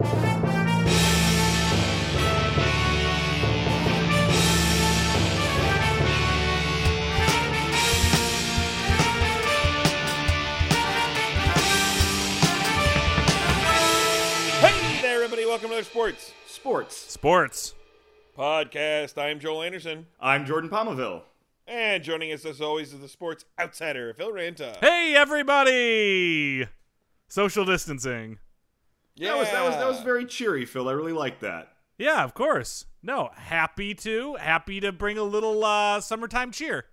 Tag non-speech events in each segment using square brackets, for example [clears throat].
Hey there, everybody. Welcome to our sports Sports. Sports. podcast. I'm Joel Anderson. I'm Jordan Palmaville. And joining us, as always, is the sports outsider, Phil Ranta. Hey, everybody! Social distancing. Yeah. That was that was that was very cheery, Phil. I really like that. Yeah, of course. No, happy to. Happy to bring a little uh, summertime cheer.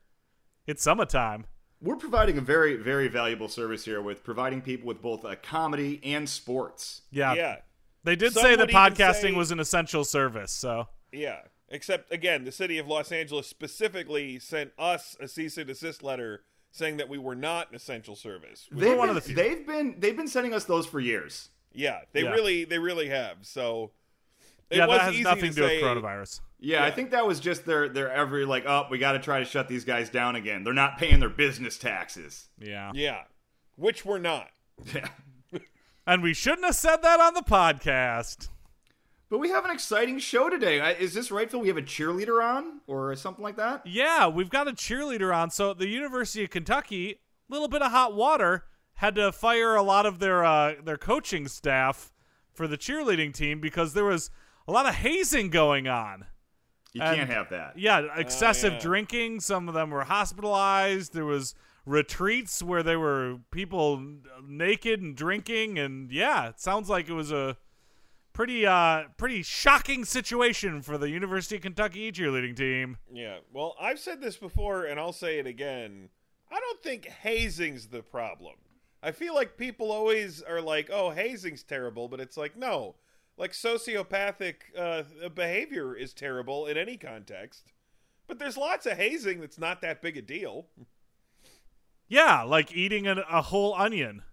It's summertime. We're providing a very very valuable service here with providing people with both a comedy and sports. Yeah. Yeah. They did Some say that podcasting say- was an essential service, so. Yeah. Except, again, the city of Los Angeles specifically sent us a cease and desist letter saying that we were not an essential service. We- They've one been, of the few. they've been they've been sending us those for years. Yeah, they Yeah. really, they really have. So it yeah, was that has easy nothing to to do say, with coronavirus. Yeah, I think that was just their their every like, oh, we got to try to shut these guys down again. They're not paying their business taxes. Yeah. Yeah, which we're not. Yeah. [laughs] And we shouldn't have said that on the podcast. But we have an exciting show today. Is this right, Phil? We have a cheerleader on or something like that? Yeah, we've got a cheerleader on. So the University of Kentucky, a little bit of hot water, had to fire a lot of their uh, their coaching staff for the cheerleading team because there was a lot of hazing going on. You And- can't have that. Yeah, excessive yeah. drinking. Some of them were hospitalized. There was retreats where there were people naked and drinking, and yeah, it sounds like it was a pretty uh pretty shocking situation for the University of Kentucky cheerleading team. Yeah. Well, I've said this before, and I'll say it again. I don't think hazing's the problem. I feel like people always are like, "Oh, hazing's terrible," but it's like, no. Like sociopathic uh, behavior is terrible in any context. But there's lots of hazing that's not that big a deal. Yeah, like eating an, a whole onion.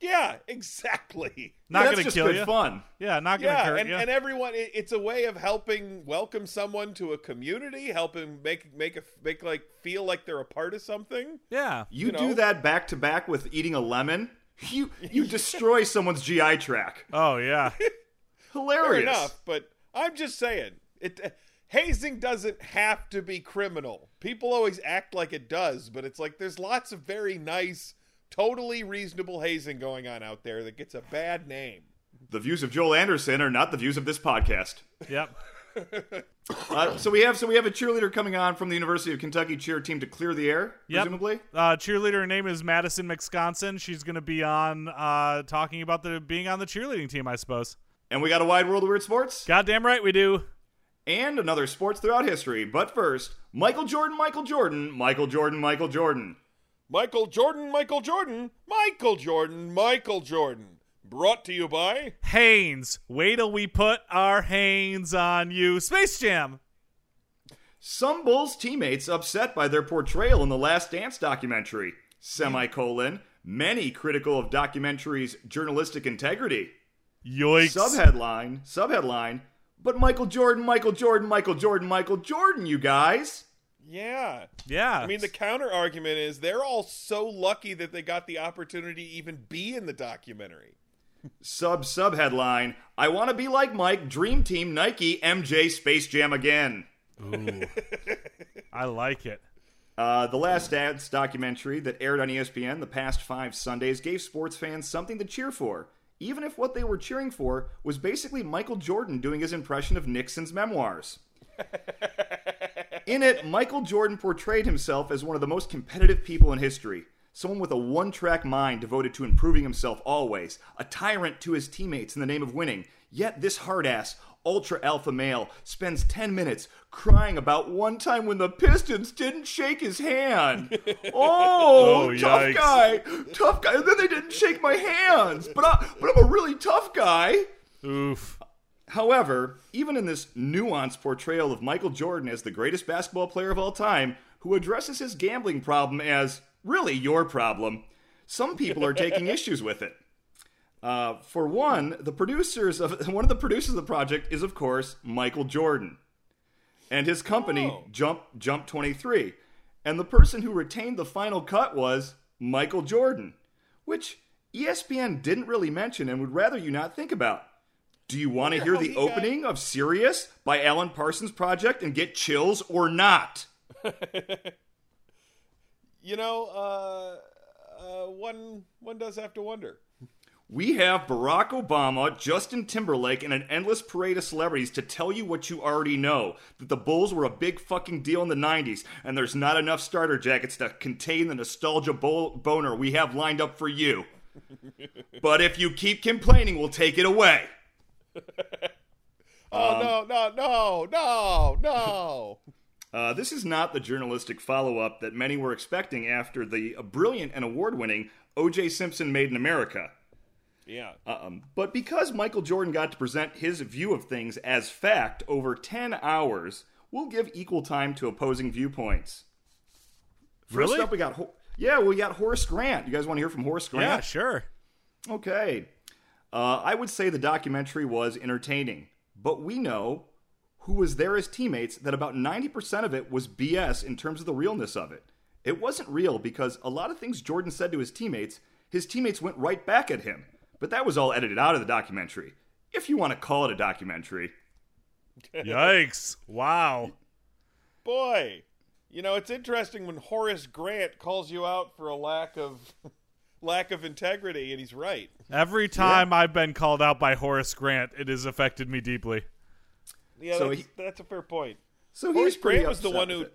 Yeah, exactly. [laughs] Not gonna kill good you. fun. Yeah, not gonna yeah, hurt and, you. and everyone, it, it's a way of helping welcome someone to a community, helping make make a make like feel like they're a part of something. yeah, You, You know? do that back to back with eating a lemon, you you [laughs] destroy someone's GI tract. oh yeah, [laughs] Hilarious. Fair enough, but I'm just saying it. Uh, hazing doesn't have to be criminal. People always act like it does, but it's like there's lots of very nice, totally reasonable hazing going on out there that gets a bad name. The views of Joel Anderson are not the views of this podcast. yep. [laughs] Uh, so we have so we have a cheerleader coming on from the University of Kentucky cheer team to clear the air, Yep. presumably. Uh, cheerleader her name is Madison McSconson. She's gonna be on uh, talking about the being on the cheerleading team, I suppose. And we got a wide world of weird sports Goddamn right we do. and another sports throughout history. But first, Michael Jordan, Michael Jordan, Michael Jordan, Michael Jordan. Michael Jordan, Michael Jordan, Michael Jordan, Michael Jordan. Brought to you by Hanes, wait till we put our hands on you. Space Jam. Some Bulls teammates upset by their portrayal in the Last Dance documentary. Semicolon. Many critical of documentary's journalistic integrity. Yikes. Subheadline. Subheadline. But Michael Jordan, Michael Jordan, Michael Jordan, Michael Jordan, you guys. Yeah. yeah. I mean, the counter argument is they're all so lucky that they got the opportunity to even be in the documentary. Sub sub headline I want to be like Mike, Dream Team, Nike, MJ, Space Jam again. Ooh. [laughs] I like it. Uh, the Last Dance documentary that aired on ESPN the past five Sundays gave sports fans something to cheer for, even if what they were cheering for was basically Michael Jordan doing his impression of Nixon's memoirs. [laughs] In it, Michael Jordan portrayed himself as one of the most competitive people in history. Someone with a one track mind devoted to improving himself always, a tyrant to his teammates in the name of winning. Yet this hard ass, ultra alpha male spends 10 minutes crying about one time when the Pistons didn't shake his hand. [laughs] Oh, Oh, tough yikes. guy, tough guy. And then they didn't shake my hands, but, I, but I'm a really tough guy. Oof. However, even in this nuanced portrayal of Michael Jordan as the greatest basketball player of all time, who addresses his gambling problem as really your problem, some people are taking [laughs] issues with it. Uh, for one, the producers of [laughs] one of the producers of the project is, of course, Michael Jordan, and his company Oh. Jump Jump Twenty Three, and the person who retained the final cut was Michael Jordan, which ESPN didn't really mention and would rather you not think about. Do you want to [laughs] hear the he got- opening of Sirius by Alan Parsons Project and get chills or not? [laughs] You know, uh, uh, one one does have to wonder. We have Barack Obama, Justin Timberlake, and an endless parade of celebrities to tell you what you already know that the Bulls were a big fucking deal in the 90s, and there's not enough starter jackets to contain the nostalgia bo- boner we have lined up for you. [laughs] but if you keep complaining, we'll take it away. [laughs] Oh Um, no, no, no, no, no. [laughs] Uh, this is not the journalistic follow up that many were expecting after the brilliant and award winning O.J. Simpson Made in America. yeah. Um, but because Michael Jordan got to present his view of things as fact over 10 hours, we'll give equal time to opposing viewpoints. First Really? up, we got. Ho- yeah, we got Horace Grant. You guys want to hear from Horace Grant? Yeah, sure. Okay. Uh, I would say the documentary was entertaining, but we know who was there as teammates that about 90% of it was BS in terms of the realness of it. It wasn't real because a lot of things Jordan said to his teammates, his teammates went right back at him. But that was all edited out of the documentary. If you want to call it a documentary. [laughs] Yikes. Wow. Boy, you know it's interesting when Horace Grant calls you out for a lack of lack of integrity, and he's right. Every time I've been called out by Horace Grant, it has affected me deeply. Yeah, So that's, he- that's a fair point. So Horace Grant was the one who.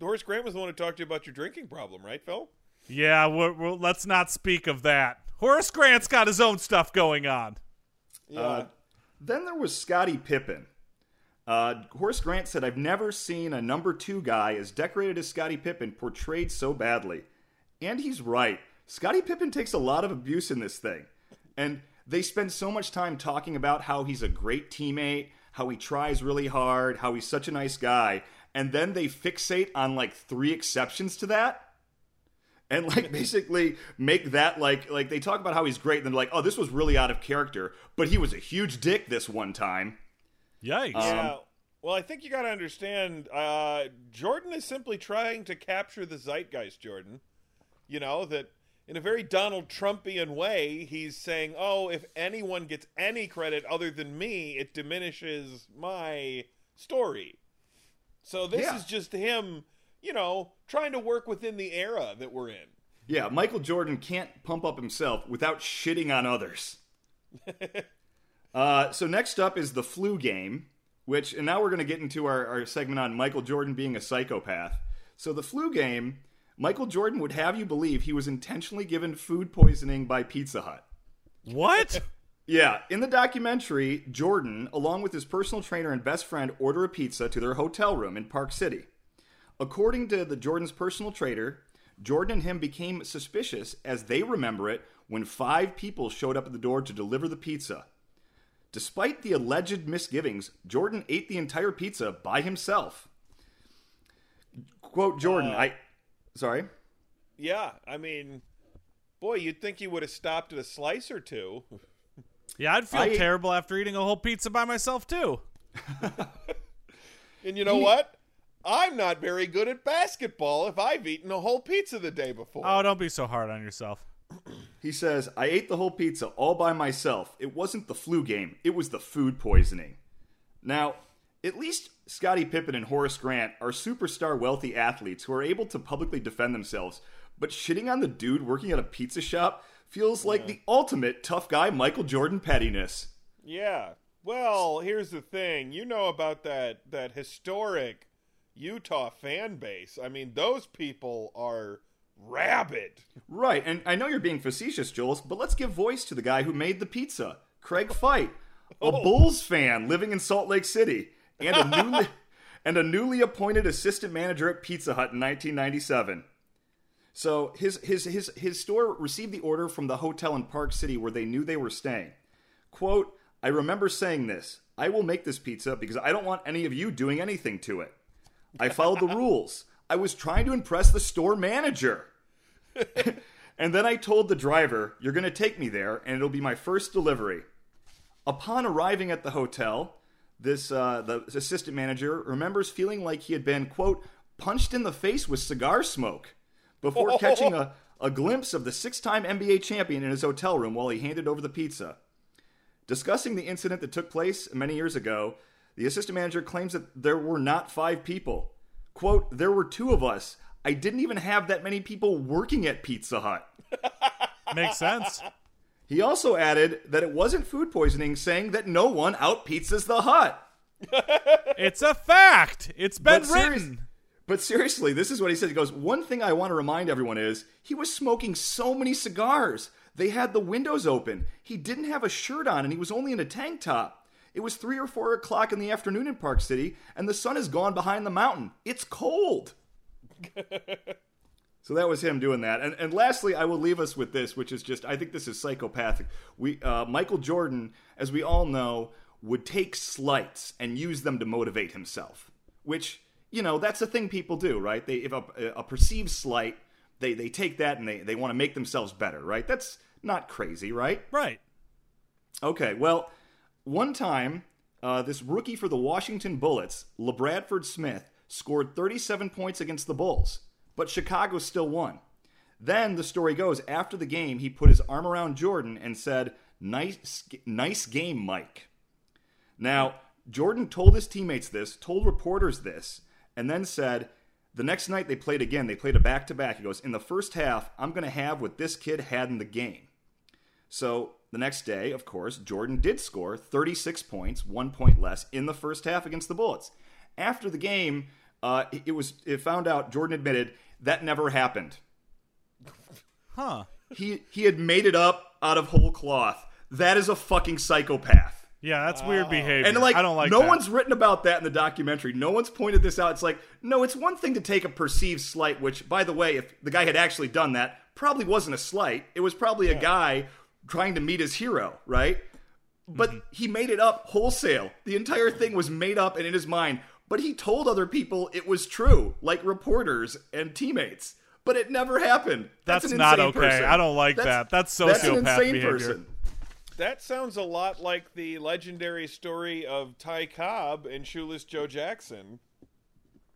Horace Grant was the one who talked to you about your drinking problem, right, Phil? Yeah, we're, we're, let's not speak of that. Horace Grant's got his own stuff going on. Yeah. Uh, then there was Scottie Pippen. Uh, Horace Grant said, I've never seen a number two guy as decorated as Scottie Pippen portrayed so badly. And he's right. Scottie Pippen takes a lot of abuse in this thing. And they spend so much time talking about how he's a great teammate, how he tries really hard, how he's such a nice guy. And then they fixate on like three exceptions to that and like [laughs] basically make that like like they talk about how he's great and they're like oh this was really out of character but he was a huge dick this one time Yikes. yeah. Well, I think you got to understand. Uh, Jordan is simply trying to capture the zeitgeist. Jordan, you know that in a very Donald Trumpian way, he's saying, "Oh, if anyone gets any credit other than me, it diminishes my story." So this Yeah. is just him, you know, trying to work within the era that we're in. yeah michael jordan can't pump up himself without shitting on others [laughs] uh, so next up is the flu game which and now we're going to get into our, our segment on michael jordan being a psychopath so the flu game michael jordan would have you believe he was intentionally given food poisoning by pizza hut what? Yeah, in the documentary, Jordan, along with his personal trainer and best friend, order a pizza to their hotel room in Park City. According to the Jordan's personal trainer, Jordan and him became suspicious as they remember it when five people showed up at the door to deliver the pizza. Despite the alleged misgivings, Jordan ate the entire pizza by himself. Quote Jordan, uh, I sorry. Yeah, I mean, boy, you'd think he would have stopped at a slice or two. Yeah, I'd feel I- terrible after eating a whole pizza by myself, too. [laughs] And you know what? I'm not very good at basketball if I've eaten a whole pizza the day before. Oh, don't be so hard on yourself. [clears throat] He says, I ate the whole pizza all by myself. It wasn't the flu game, it was the food poisoning. Now, at least Scottie Pippen and Horace Grant are superstar wealthy athletes who are able to publicly defend themselves, but shitting on the dude working at a pizza shop feels like the ultimate tough guy Michael Jordan pettiness. Yeah. Well, here's the thing. You know about that that historic Utah fan base. I mean, those people are rabid. Right, and I know you're being facetious, Jules, but let's give voice to the guy who made the pizza, Craig Fite, a oh. Bulls fan living in Salt Lake City, and a newly [laughs] and a newly appointed assistant manager at Pizza Hut in 1997. So his his his his store received the order from the hotel in Park City where they knew they were staying. Quote, I remember saying this. I will make this pizza because I don't want any of you doing anything to it. I followed the rules. I was trying to impress the store manager. [laughs] and then I told the driver, You're going to take me there, and it'll be my first delivery. Upon arriving at the hotel, this uh, the assistant manager remembers feeling like he had been, quote, punched in the face with cigar smoke before [laughs] catching a, a glimpse of the six time NBA champion in his hotel room while he handed over the pizza. Discussing the incident that took place many years ago, the assistant manager claims that there were not five people. Quote, there were two of us. I didn't even have that many people working at Pizza Hut. [laughs] Makes sense. He also added that it wasn't food poisoning, saying that no one out pizzas the hut. [laughs] It's a fact. It's been But serious- written. But seriously, this is what he said. He goes, One thing I want to remind everyone is he was smoking so many cigars. They had the windows open. He didn't have a shirt on and he was only in a tank top. It was three or four o'clock in the afternoon in Park City, and the sun has gone behind the mountain. It's cold. [laughs] so that was him doing that. And, and lastly, I will leave us with this, which is just I think this is psychopathic. We uh, Michael Jordan, as we all know, would take slights and use them to motivate himself. Which you know that's a thing people do, right? They if a, a perceived slight, they they take that and they they want to make themselves better, right? That's not crazy, right? Right. Okay, well, one time, uh, this rookie for the Washington Bullets, LaBradford Smith, scored 37 points against the Bulls, but Chicago still won. Then the story goes, after the game, he put his arm around Jordan and said, "Nice, nice game, Mike." Now, Jordan told his teammates this, told reporters this, and then said, the next night they played again. They played a back to back. He goes, In the first half, I'm going to have what this kid had in the game. So the next day, of course, Jordan did score 36 points, one point less, in the first half against the Bullets. After the game, uh, it was it found out Jordan admitted that never happened. Huh. He he had made it up out of whole cloth. That is a fucking psychopath. Yeah, that's weird behavior. And like, I don't like no that. one's written about that in the documentary. No one's pointed this out. It's like, no, it's one thing to take a perceived slight, which, by the way, if the guy had actually done that, probably wasn't a slight. It was probably a guy trying to meet his hero, right? But Mm-hmm. he made it up wholesale. The entire thing was made up and in his mind. But he told other people it was true, like reporters and teammates. But it never happened. That's, That's an not okay. person. I don't like that. That's That's an insane behavior. person. That sounds a lot like the legendary story of Ty Cobb and Shoeless Joe Jackson.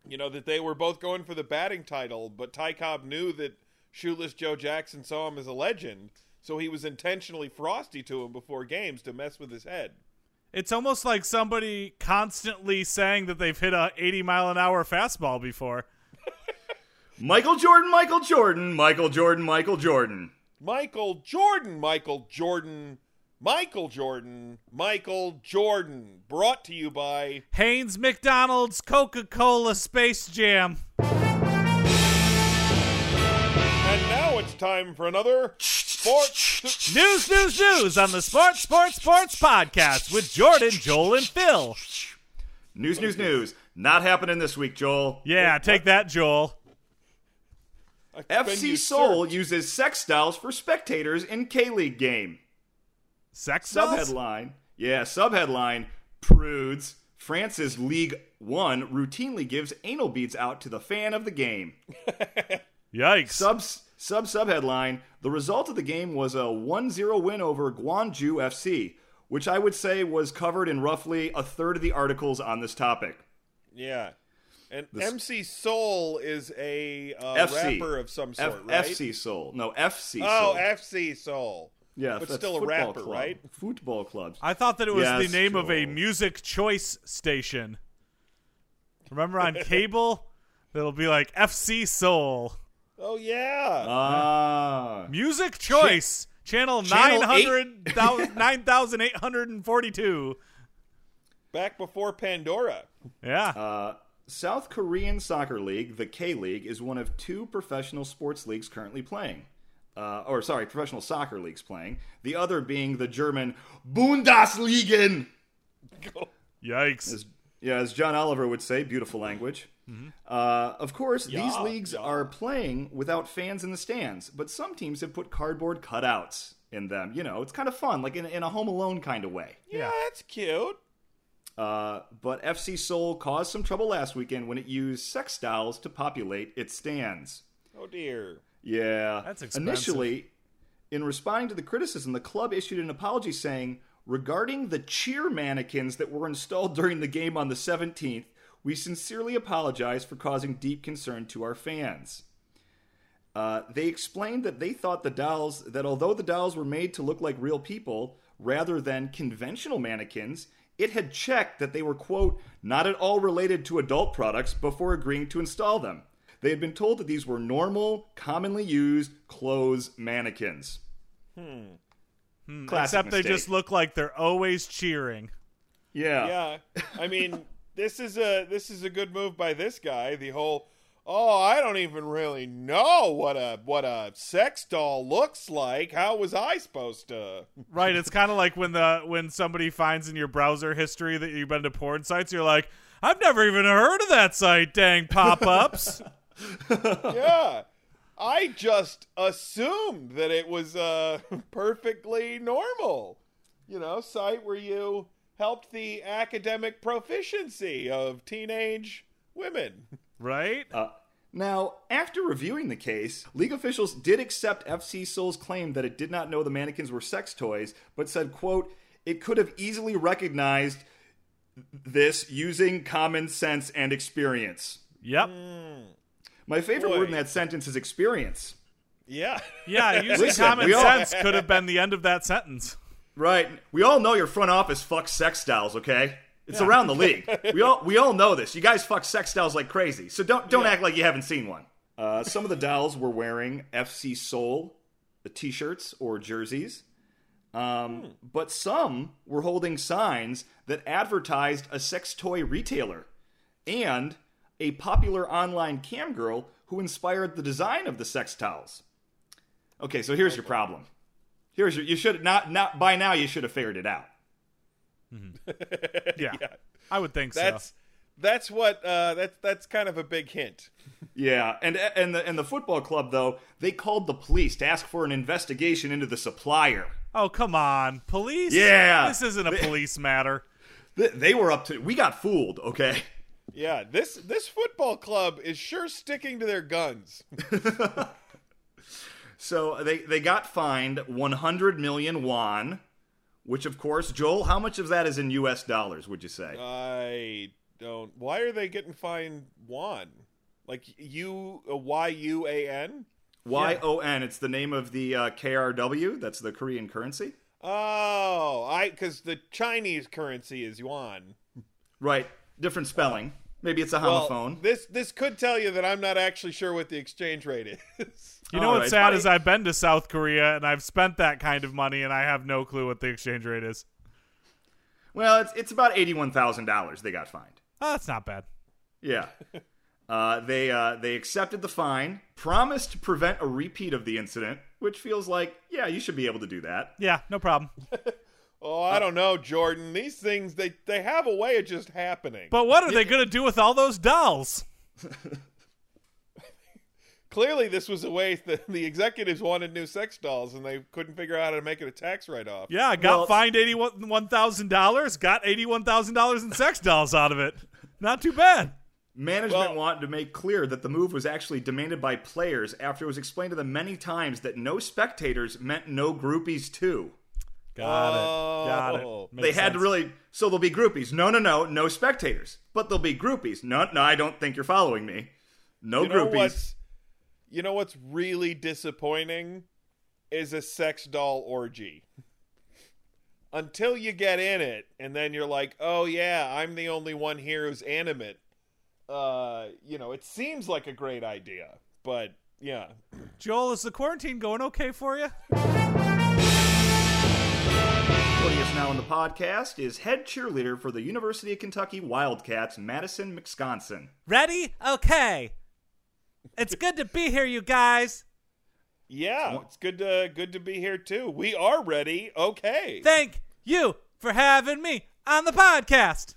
You know, that they were both going for the batting title, but Ty Cobb knew that Shoeless Joe Jackson saw him as a legend, so he was intentionally frosty to him before games to mess with his head. It's almost like somebody constantly saying that they've hit a 80 mile an hour fastball before. Michael Jordan, Michael Jordan, Michael Jordan, Michael Jordan. Michael Jordan, Michael Jordan, Michael Jordan, Michael Jordan. Brought to you by Hanes McDonald's Coca Cola Space Jam. Time for another sports. News, news, news on the Sports, Sports, Sports podcast with Jordan, Joel, and Phil. News, news, news. Not happening this week, Joel. Yeah, take that, Joel. FC usurped. Seoul uses sex dolls for spectators in K League game. Sex dolls? Subheadline. Yeah, subheadline. Prudes. France's League One routinely gives anal beads out to the fan of the game. [laughs] Yikes. Sub sub headline The result of the game was a 1-0 win over Gwangju FC, which I would say was covered in roughly a third of the articles on this topic. Yeah. And The s- MC Soul is a uh, FC. rapper of some F- sort, right? FC Seoul. No, FC Oh, Seoul. FC Soul. yeah, but still a rapper, club. right? Football clubs. I thought that it was Yes, the name of a music choice station. Remember on [laughs] cable? It'll be like FC Soul. Oh yeah. Ah. Music choice. Channel, Channel 900, 9842. [laughs] Back before Pandora. Yeah. Uh, South Korean Soccer League, the K League, is one of two professional sports leagues currently playing. Uh, or, sorry, professional soccer leagues playing. The other being the German Bundesliga. Yikes. As, yeah, as John Oliver would say, beautiful language. Uh, of course, these leagues yeah. are playing without fans in the stands, but some teams have put cardboard cutouts in them. You know, it's kind of fun, like in, in a Home Alone kind of way. Yeah, Yeah. that's cute. Uh, but FC Seoul caused some trouble last weekend when it used sex dolls to populate its stands. Oh dear. Yeah. That's expensive. Initially, in responding to the criticism, the club issued an apology saying, regarding the cheer mannequins that were installed during the game on the 17th, we sincerely apologize for causing deep concern to our fans. Uh, they explained that they thought the dolls, that although the dolls were made to look like real people, rather than conventional mannequins, it had checked that they were, quote, not at all related to adult products before agreeing to install them. They had been told that these were normal, commonly used clothes mannequins. Hmm. Classic Except they just look like they're always cheering. Yeah. Yeah, I mean, this is a this is a good move by this guy. The whole, oh, I don't even really know what a what a sex doll looks like. How was I supposed to? [laughs] Right, it's kind of like when the when somebody finds in your browser history that you've been to porn sites, you're like, I've never even heard of that site. Dang pop-ups. [laughs] [laughs] yeah. I just assumed that it was uh, perfectly normal, you know, site where you helped the academic proficiency of teenage women. right? Uh, now, after reviewing the case, league officials did accept FC Seoul's claim that it did not know the mannequins were sex toys, but said, quote, it could have easily recognized this using common sense and experience. Yep. My favorite Boy. word in that sentence is experience. Yeah. Yeah, [laughs] using Listen, common we all- sense could have been the end of that sentence. Right. We all know your front office fucks sex dolls, okay? It's around the league. We all we all know this. You guys fuck sex dolls like crazy. So don't don't act like you haven't seen one. Uh, some of the dolls were wearing FC Seoul t-shirts or jerseys. Um, but some were holding signs that advertised a sex toy retailer and a popular online cam girl who inspired the design of the sex towels. Okay, so here's your problem. Here's your you should not not by now you should have figured it out. Mm-hmm. [laughs] Yeah. I would think That's so. that's what uh that's that's kind of a big hint. Yeah, and and the and the football club though they called the police to ask for an investigation into the supplier. Oh, come on. Police? Yeah. This isn't a police matter. They, they were up to we got fooled. Okay. Yeah, this this football club is sure sticking to their guns. [laughs] So they they got fined 100 million won, which of course, Joel, how much of that is in US dollars would you say? I don't. Why are they getting fined one? Like U Y U A N? Y O N, it's the name of the uh, KRW, that's the Korean currency. Oh, I because the Chinese currency is yuan. Right, different spelling. Maybe it's a Well, homophone. this this could tell you that I'm not actually sure what the exchange rate is. [laughs] You know All what's right, sad probably- is I've been to South Korea and I've spent that kind of money and I have no clue what the exchange rate is. well, it's it's about $81,000 they got fined. Oh, that's not bad. Yeah. [laughs] Uh, they uh, they accepted the fine, promised to prevent a repeat of the incident, which feels like yeah, you should be able to do that. Yeah, no problem. [laughs] oh, I uh, don't know, Jordan. These things they they have a way of just happening. But what are they going to do with all those dolls? [laughs] Clearly, this was a way that the executives wanted new sex dolls, and they couldn't figure out how to make it a tax write-off. Yeah, I got Well- fined $81,000, got $81,000 in sex dolls out of it. Not too bad. Management Well- wanted to make clear that the move was actually demanded by players after it was explained to them many times that no spectators meant no groupies too. Got it. Got Oh. it. they Makes had to really so there'll be groupies. No, no, no, no spectators. But there'll be groupies. No, no, I don't think you're following me. No You groupies. what's you know what's really disappointing is a sex doll orgy. Until you get in it, and then you're like, "Oh yeah, I'm the only one here who's animate." Uh, you know, it seems like a great idea, but yeah, Joel, is the quarantine going okay for you? Joining us now on the podcast is head cheerleader for the University of Kentucky Wildcats, Madison McSconson. Ready? Okay. It's good to be here, you guys. yeah, it's good to good to be here too. We are ready. Okay. Thank you for having me on the podcast.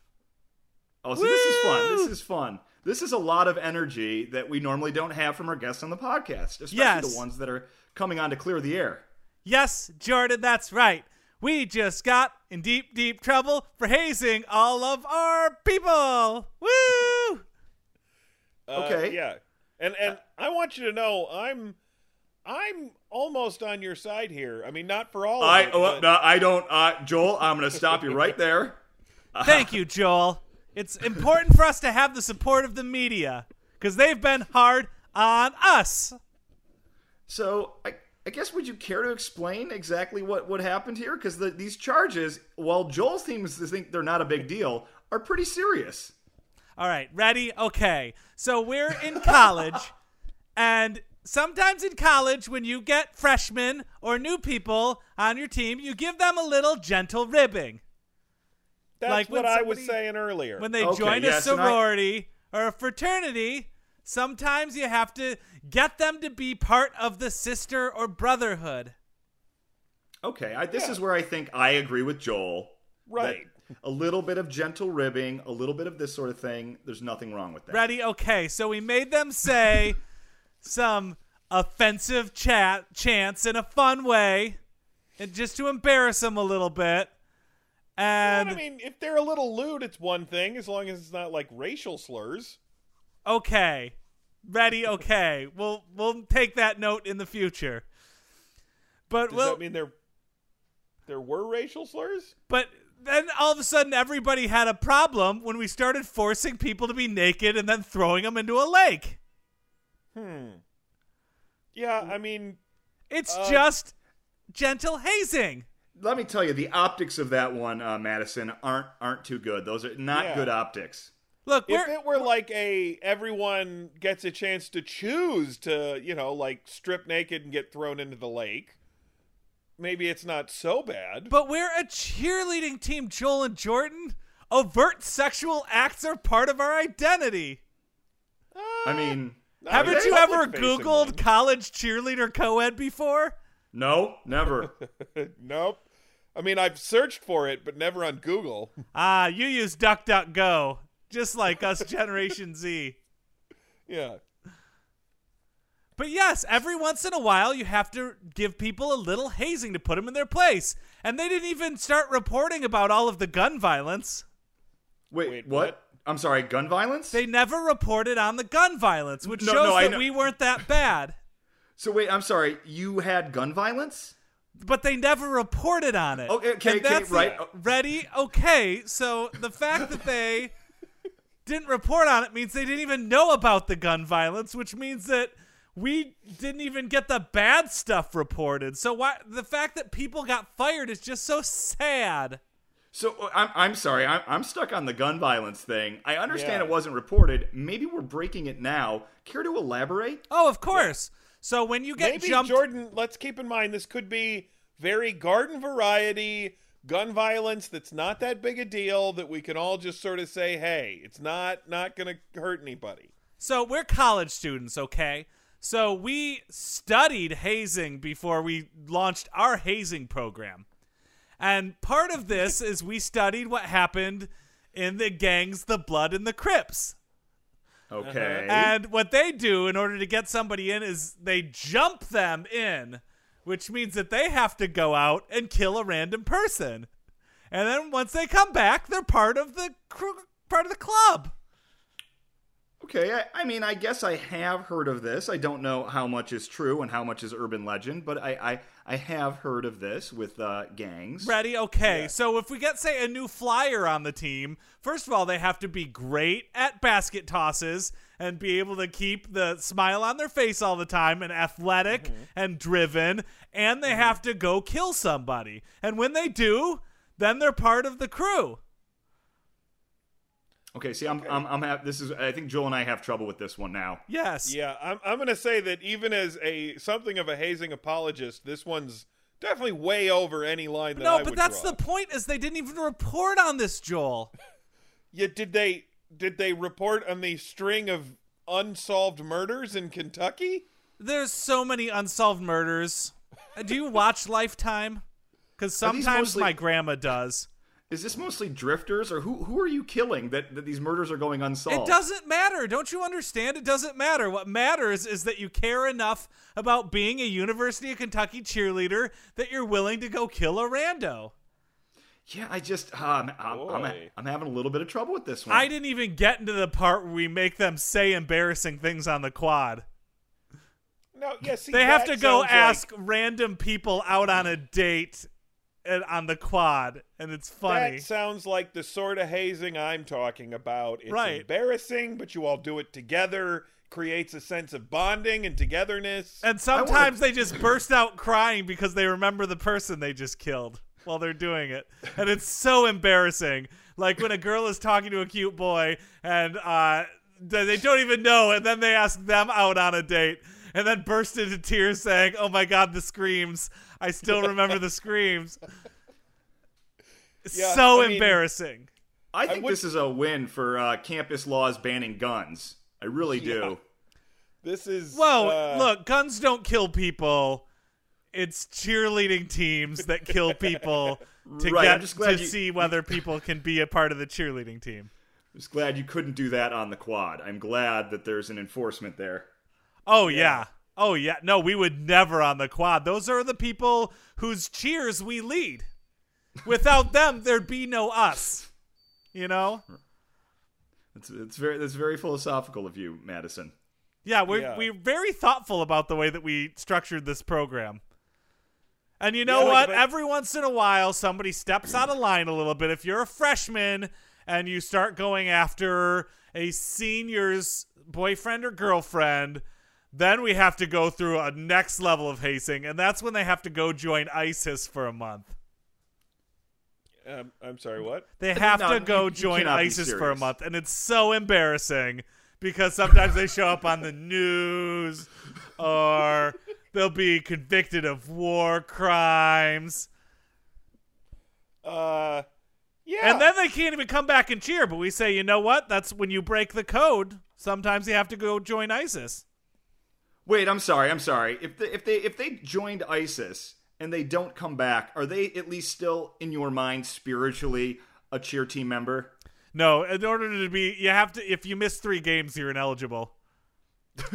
Oh, so this is fun. This is fun. This is a lot of energy that we normally don't have from our guests on the podcast, especially Yes. the ones that are coming on to clear the air. Yes, Jordan, that's right. We just got in deep, deep trouble for hazing all of our people. Woo! Uh, Okay. yeah, and and I want you to know I'm I'm almost on your side here. I mean, not for all. I of it, oh, but- no, I don't, uh, Joel. I'm going to stop you right there. [laughs] Thank you, Joel. It's important for us to have the support of the media because they've been hard on us. So I, I guess would you care to explain exactly what what happened here? Because the, these charges, while Joel seems to think they're not a big deal, are pretty serious. All right, ready? Okay. So we're in college, [laughs] and sometimes in college, when you get freshmen or new people on your team, you give them a little gentle ribbing. That's Like when what I was saying earlier. When they Okay, join a yes, and I- sorority or a fraternity, sometimes you have to get them to be part of the sister or brotherhood. Okay, I, this Yeah. is where I think I agree with Joel. right. A little bit of gentle ribbing, a little bit of this sort of thing. There's nothing wrong with that. Ready? Okay. So we made them say [laughs] some offensive chat chants in a fun way, and just to embarrass them a little bit. And I mean, if they're a little lewd, it's one thing, as long as it's not like racial slurs. Okay, ready? Okay, we'll we'll take that note in the future. But Does we'll, that mean there there were racial slurs? But then all of a sudden, everybody had a problem when we started forcing people to be naked and then throwing them into a lake. Hmm. Yeah, I mean, It's Uh, just gentle hazing. Let me tell you, the optics of that one, uh, Madison, aren't aren't too good. Those are not Yeah. good optics. Look, if it were like a everyone gets a chance to choose to, you know, like strip naked and get thrown into the lake, maybe it's not so bad. but we're a cheerleading team, Joel and Jordan. Overt sexual acts are part of our identity. I mean, Haven't you ever Googled one. college cheerleader co-ed before? no, never. [laughs] nope. I mean, I've searched for it, but never on Google. Ah, you use DuckDuckGo, just like us, Generation Z. yeah. But yes, every once in a while you have to give people a little hazing to put them in their place. And they didn't even start reporting about all of the gun violence. Wait, Wait, what? what? I'm sorry, gun violence? They never reported on the gun violence, which No, shows no, that we weren't that bad. so wait, I'm sorry, you had gun violence? But they never reported on it. Okay, okay, And okay, that's right. Ready? Okay. So the fact that they didn't report on it means they didn't even know about the gun violence, which means that we didn't even get the bad stuff reported. So why the fact that people got fired is just so sad. So uh, I'm, I'm sorry, I'm, I'm stuck on the gun violence thing. I understand Yeah. it wasn't reported. Maybe we're breaking it now. Care to elaborate? Oh, of course. So when you get Maybe jumped Jordan, let's keep in mind this could be very garden variety gun violence that's not that big a deal that we can all just sort of say, "Hey, it's not not going to hurt anybody." So we're college students, okay? So we studied hazing before we launched our hazing program. And part of this is we studied what happened in the gangs, the Blood and the Crips. Okay. And what they do in order to get somebody in is they jump them in, which means that they have to go out and kill a random person. And then once they come back, they're part of the part of the club. Okay, I, I mean, I guess I have heard of this. I don't know how much is true and how much is urban legend, but I, I, I have heard of this with uh, gangs. Ready? Okay. So if we get, say, a new flyer on the team, first of all, they have to be great at basket tosses and be able to keep the smile on their face all the time and athletic mm-hmm. and driven, and they mm-hmm. have to go kill somebody. And when they do, then they're part of the crew. Okay, see, I'm, I'm, I'm ha- this is. I think Joel and I have trouble with this one now. Yes. Yeah, I'm I'm going to say that even as a something of a hazing apologist, this one's definitely way over any line that I No, would but that's draw. the point is they didn't even report on this, Joel. [laughs] Yeah, did they did they report on the string of unsolved murders in Kentucky? There's so many unsolved murders. Do you watch Lifetime? Because sometimes mostly- my grandma does. Is this mostly drifters, or who who are you killing that, that these murders are going unsolved? It doesn't matter. Don't you understand? It doesn't matter. What matters is that you care enough about being a University of Kentucky cheerleader that you're willing to go kill a rando. Yeah, I just uh, I'm, I'm, I'm, I'm having a little bit of trouble with this one. I didn't even get into the part where we make them say embarrassing things on the quad. No, yeah, They have to go ask like- random people out on a date and, on the quad, and it's funny. That sounds like the sort of hazing I'm talking about. It's Right. embarrassing, but you all do it together. creates a sense of bonding and togetherness. And sometimes they just burst out crying because they remember the person they just killed while they're doing it. And it's so embarrassing. Like when a girl is talking to a cute boy and uh, they don't even know, and then they ask them out on a date and then burst into tears saying, Oh my God, the screams. I still remember the screams. Yeah, so I mean- embarrassing. I think would- this is a win for uh, campus laws banning guns. I really do. this is Whoa, uh, look, guns don't kill people. It's cheerleading teams that kill people [laughs] to Right, get just glad to you- see [laughs] whether people can be a part of the cheerleading team. I'm just glad you couldn't do that on the quad. I'm glad that there's an enforcement there. Oh yeah. Oh yeah. No, we would never on the quad. Those are the people whose cheers we lead. Without them, there'd be no us. You know? It's, it's very that's very philosophical of you, Madison. Yeah, we're Yeah. we're very thoughtful about the way that we structured this program. And you know Yeah, what? but- Every once in a while somebody steps out of line a little bit. If you're a freshman and you start going after a senior's boyfriend or girlfriend, then we have to go through a next level of hazing, and that's when they have to go join ISIS for a month. Um, I'm sorry, what? They have No, to go you- you join cannot ISIS for a month, and it's so embarrassing because sometimes they show up on the news [laughs] or they'll be convicted of war crimes. Uh, yeah. And then they can't even come back and cheer, but we say, you know what? That's when you break the code. Sometimes you have to go join ISIS. Wait, I'm sorry. I'm sorry. If they, if they if they joined ISIS and they don't come back, are they at least still in your mind spiritually a cheer team member? No, in order to be, you have to. If you miss three games, you're ineligible. [laughs]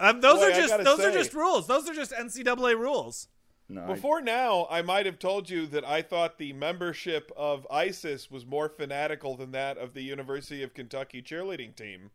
um, those Boy, are just gotta those are just rules. Those are just NCAA rules. No. I- Before now, I might have told you that I thought the membership of ISIS was more fanatical than that of the University of Kentucky cheerleading team.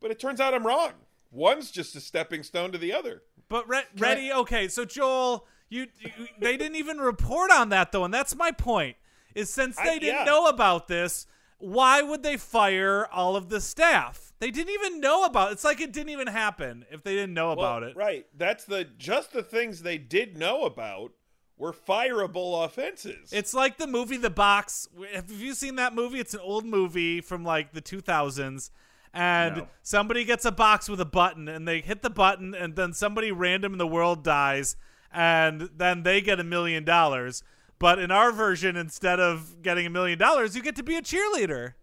But it turns out I'm wrong. One's just a stepping stone to the other. But re- ready, okay. So Joel, you, you they didn't even report on that though, and that's my point. Is since they I- didn't yeah. know about this, why would they fire all of the staff? They didn't even know about. It's like it didn't even happen if they didn't know about Well, it. Right. That's the just the things they did know about were fireable offenses. It's like the movie The Box. Have you seen that movie? It's an old movie from like the 2000s. And No. somebody gets a box with a button and they hit the button and then somebody random in the world dies and then they get a million dollars. But in our version, instead of getting a million dollars, you get to be a cheerleader.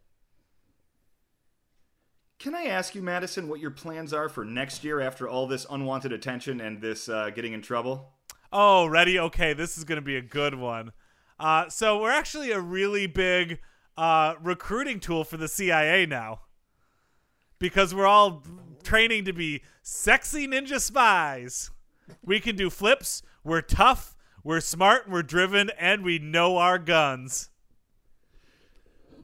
Can I ask you, Madison, what your plans are for next year after all this unwanted attention and this uh, getting in trouble? Oh, ready? Okay, this is going to be a good one. Uh, so we're actually a really big uh, recruiting tool for the CIA now, because we're all training to be sexy ninja spies. We can do flips. We're tough. We're smart. We're driven, and we know our guns.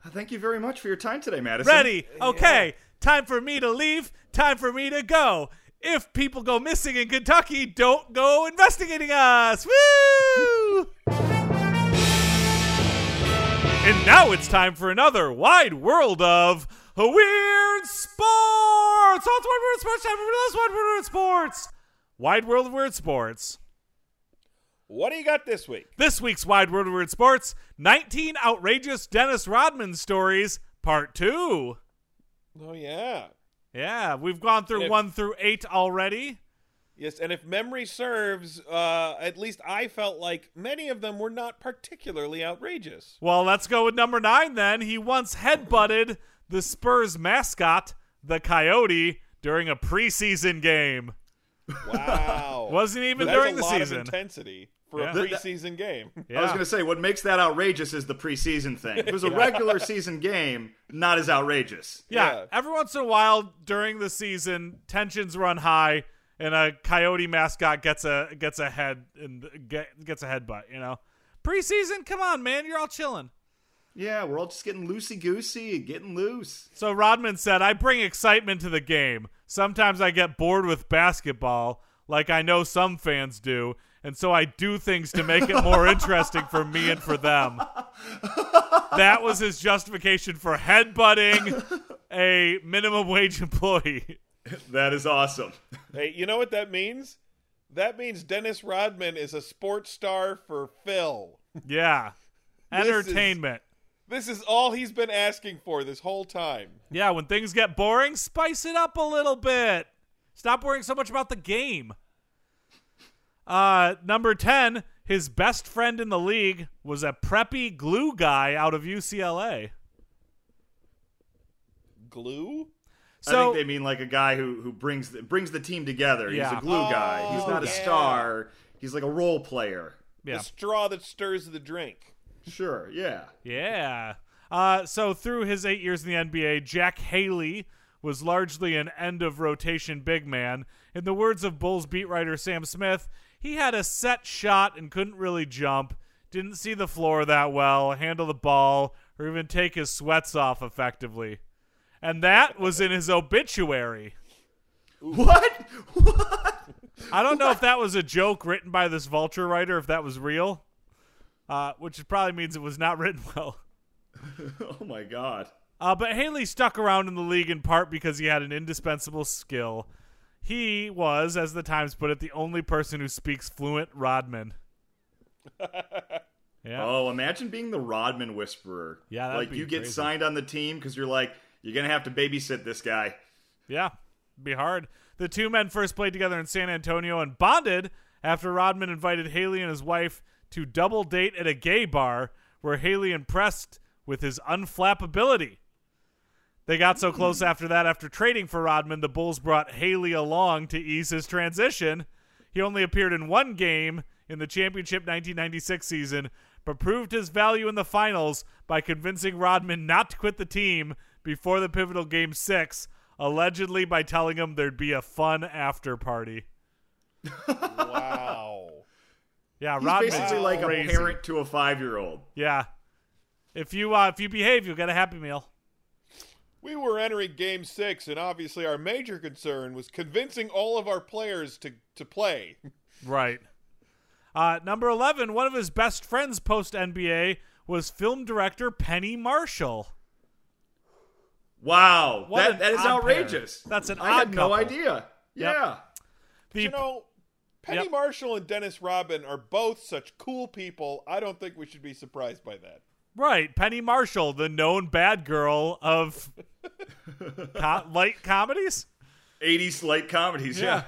Uh, thank you very much for your time today, Madison. Ready? Okay. Time for me to leave. Time for me to go. If people go missing in Kentucky, don't go investigating us. Woo! And now it's time for another wide world of weird sports. Oh, it's wide world of sports. Time for this wide world of weird sports. Wide world of weird sports. What do you got this week? This week's Wide World of Weird Sports 19 Outrageous Dennis Rodman Stories, Part 2. Oh yeah. Yeah, we've gone through if- 1 through 8 already. Yes, and if memory serves, uh, at least I felt like many of them were not particularly outrageous. Well, let's go with number 9 then. He once headbutted the Spurs mascot, the Coyote, during a preseason game. Wow. [laughs] Wasn't even That's during a the lot season. Of intensity for Yeah. a preseason game. Yeah. I was going to say, what makes that outrageous is the preseason thing. If it was a [laughs] regular season game, not as outrageous. Yeah, Yeah. every once in a while during the season, tensions run high, and a coyote mascot gets a gets a head and get, gets a headbutt. You know, preseason, come on, man, you're all chilling. Yeah, we're all just getting loosey goosey, getting loose. So Rodman said, "I bring excitement to the game. Sometimes I get bored with basketball, like I know some fans do." And so I do things to make it more interesting for me and for them. [laughs] That was his justification for headbutting a minimum wage employee. That is awesome. Hey, you know what that means? That means Dennis Rodman is a sports star for Phil. Yeah. This is- Entertainment. This is all he's been asking for this whole time. Yeah, when things get boring, spice it up a little bit. Stop worrying so much about the game. Uh, number 10, his best friend in the league was a preppy glue guy out of UCLA. Glue? I think they mean like a guy who who brings the, brings the team together. He's a glue guy. He's Oh, not a star. He's like a role player. yeah. The straw that stirs the drink. Sure, yeah. Yeah. Uh, so through his eight years in the NBA, Jack Haley was largely an end of rotation big man. In the words of Bulls beat writer Sam Smith, he had a set shot and couldn't really jump, didn't see the floor that well, handle the ball, or even take his sweats off effectively. And that was in his obituary. [laughs] What? What? I don't know if that was a joke written by this Vulture writer, if that was real, uh, which probably means it was not written well. [laughs] oh my god. Uh, but Haley stuck around in the league in part because he had an indispensable skill. He was, as the Times put it, the only person who speaks fluent Rodman. [laughs] yeah. Oh, imagine being the Rodman whisperer. Yeah, that'd like be you get crazy. signed on the team because you're like you're gonna have to babysit this guy. Yeah. Be hard. The two men first played together in San Antonio and bonded after Rodman invited Haley and his wife to double date at a gay bar where Haley impressed with his unflappability. They got so close after that, after trading for Rodman, the Bulls brought Haley along to ease his transition. He only appeared in one game in the championship 1996 season, but proved his value in the finals by convincing Rodman not to quit the team before the pivotal game six, allegedly by telling him there'd be a fun after party. Wow. [laughs] Yeah, He's Rodman's basically like crazy. a parent to a five year old. Yeah. If you uh, if you behave, you'll get a happy meal. We were entering game six, and obviously our major concern was convincing all of our players to, to play. [laughs] Right. Uh, number 11, one of his best friends post NBA was film director Penny Marshall. Wow, What that that is odd pair. outrageous. That's an I odd had no idea. Yep. Yeah. The, you know, Penny Yep. Marshall and Dennis Rodman are both such cool people. I don't think we should be surprised by that. right, Penny Marshall, the known bad girl of light comedies. 80s light comedies. Yeah.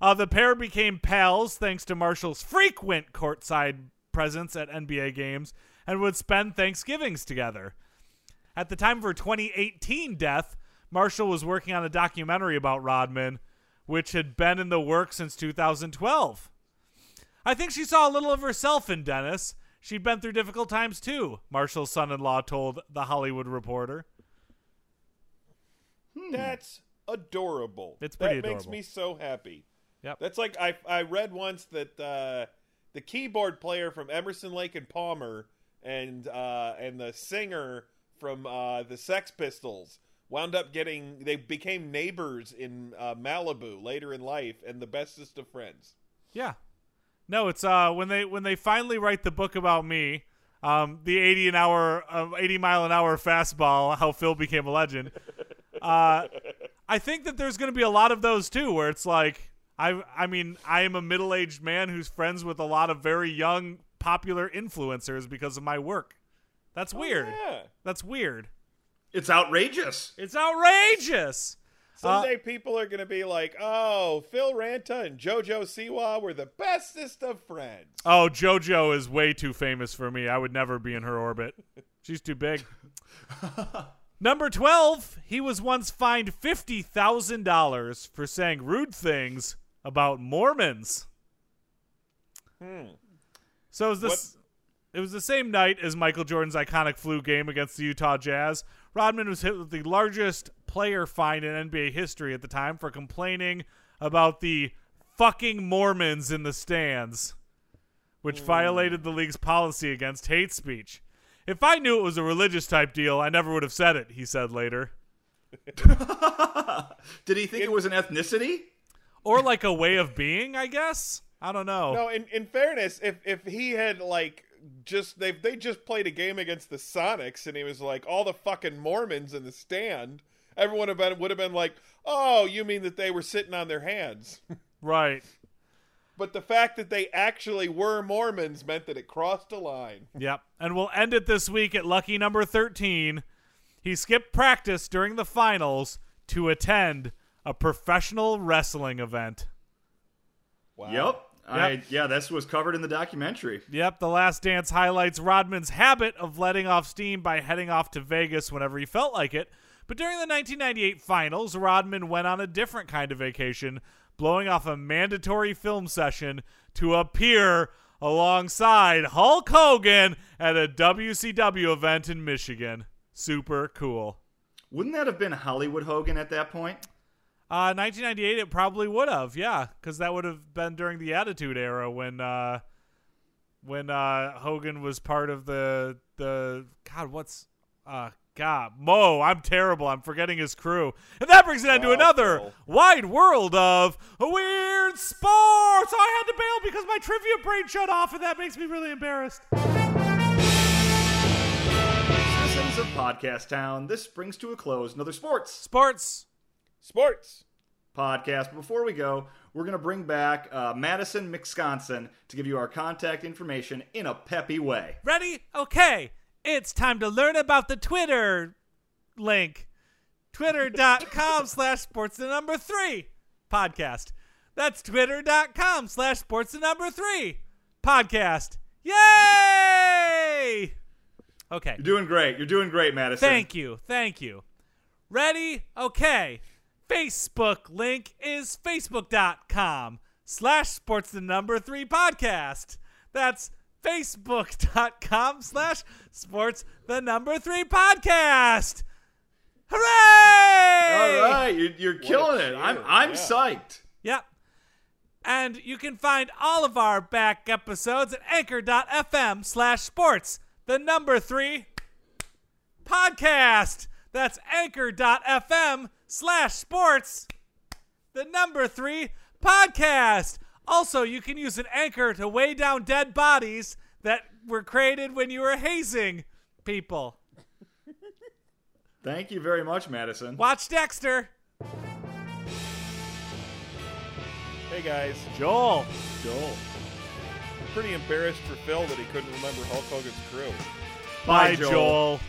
Uh, the pair became pals thanks to Marshall's frequent courtside presence at NBA games and would spend Thanksgivings together. At the time of her 2018 death, Marshall was working on a documentary about Rodman, which had been in the works since 2012. I think she saw a little of herself in Dennis. She'd been through difficult times too, Marshall's son in law told The Hollywood Reporter. That's adorable. It's pretty that makes me so happy. Yep. That's like I I read once that uh, the keyboard player from Emerson Lake and Palmer and uh, and the singer from uh, the Sex Pistols wound up getting they became neighbors in uh, Malibu later in life and the bestest of friends. Yeah. No, it's uh when they when they finally write the book about me, um, the eighty an hour, uh, eighty mile an hour fastball, how Phil became a legend. Uh, I think that there's going to be a lot of those too, where it's like I I mean I am a middle aged man who's friends with a lot of very young popular influencers because of my work. That's weird. Yeah. That's weird. It's outrageous. It's outrageous. Uh, Someday people are going to be like, "Oh, Phil Ranta and JoJo Siwa were the bestest of friends." Oh, JoJo is way too famous for me. I would never be in her orbit. She's too big. [laughs] Number 12, he was once fined $50,000 for saying rude things about Mormons. Hmm. So it was, this, it was the same night as Michael Jordan's iconic flu game against the Utah Jazz. Rodman was hit with the largest player fine in NBA history at the time for complaining about the fucking Mormons in the stands, which hmm. violated the league's policy against hate speech. If I knew it was a religious type deal, I never would have said it, he said later. [laughs] Did he think it was an ethnicity? Or like a way of being, I guess? I don't know. No, in, in fairness, if if he had like just they they just played a game against the Sonics and he was like all the fucking Mormons in the stand, everyone have been, would have been like, "Oh, you mean that they were sitting on their hands?" [laughs] Right. But the fact that they actually were Mormons meant that it crossed a line. Yep. And we'll end it this week at lucky number 13. He skipped practice during the finals to attend a professional wrestling event. Wow. Yep. I, yeah, this was covered in the documentary. Yep, The Last Dance highlights Rodman's habit of letting off steam by heading off to Vegas whenever he felt like it. But during the 1998 finals, Rodman went on a different kind of vacation, blowing off a mandatory film session to appear alongside Hulk Hogan at a WCW event in Michigan. Super cool. Wouldn't that have been Hollywood Hogan at that point? Uh, 1998, it probably would have, yeah, because that would have been during the Attitude Era when uh, when uh, Hogan was part of the the God, what's uh, God, Mo. I'm terrible. I'm forgetting his crew, and that brings it into Wow, another Phil. wide world of weird sports. I had to bail because my trivia brain shut off, and that makes me really embarrassed. Citizens of Podcast Town, this brings to a close another sports Sports. Sports. podcast. But before we go, we're going to bring back uh, Madison McSconson to give you our contact information in a peppy way. Ready? Okay. It's time to learn about the Twitter link. Twitter.com [laughs] slash sports the number three podcast. That's twitter.com slash sports the number three podcast. Yay! Okay. You're doing great. You're doing great, Madison. Thank you. Thank you. Ready? Okay. Facebook link is facebook.com slash sports the number three podcast. That's facebook.com slash sports the number three podcast. Hooray! All right, you're, you're killing it. I'm I'm yeah. psyched. Yep. And you can find all of our back episodes at anchor.fm slash sports, the number three podcast. That's anchor.fm slash sports, the number three podcast. Also, you can use an anchor to weigh down dead bodies that were created when you were hazing people. Thank you very much, Madison. Watch Dexter. Hey guys, Joel. Joel. pretty embarrassed for Phil that he couldn't remember Hulk Hogan's crew. Bye, Joel.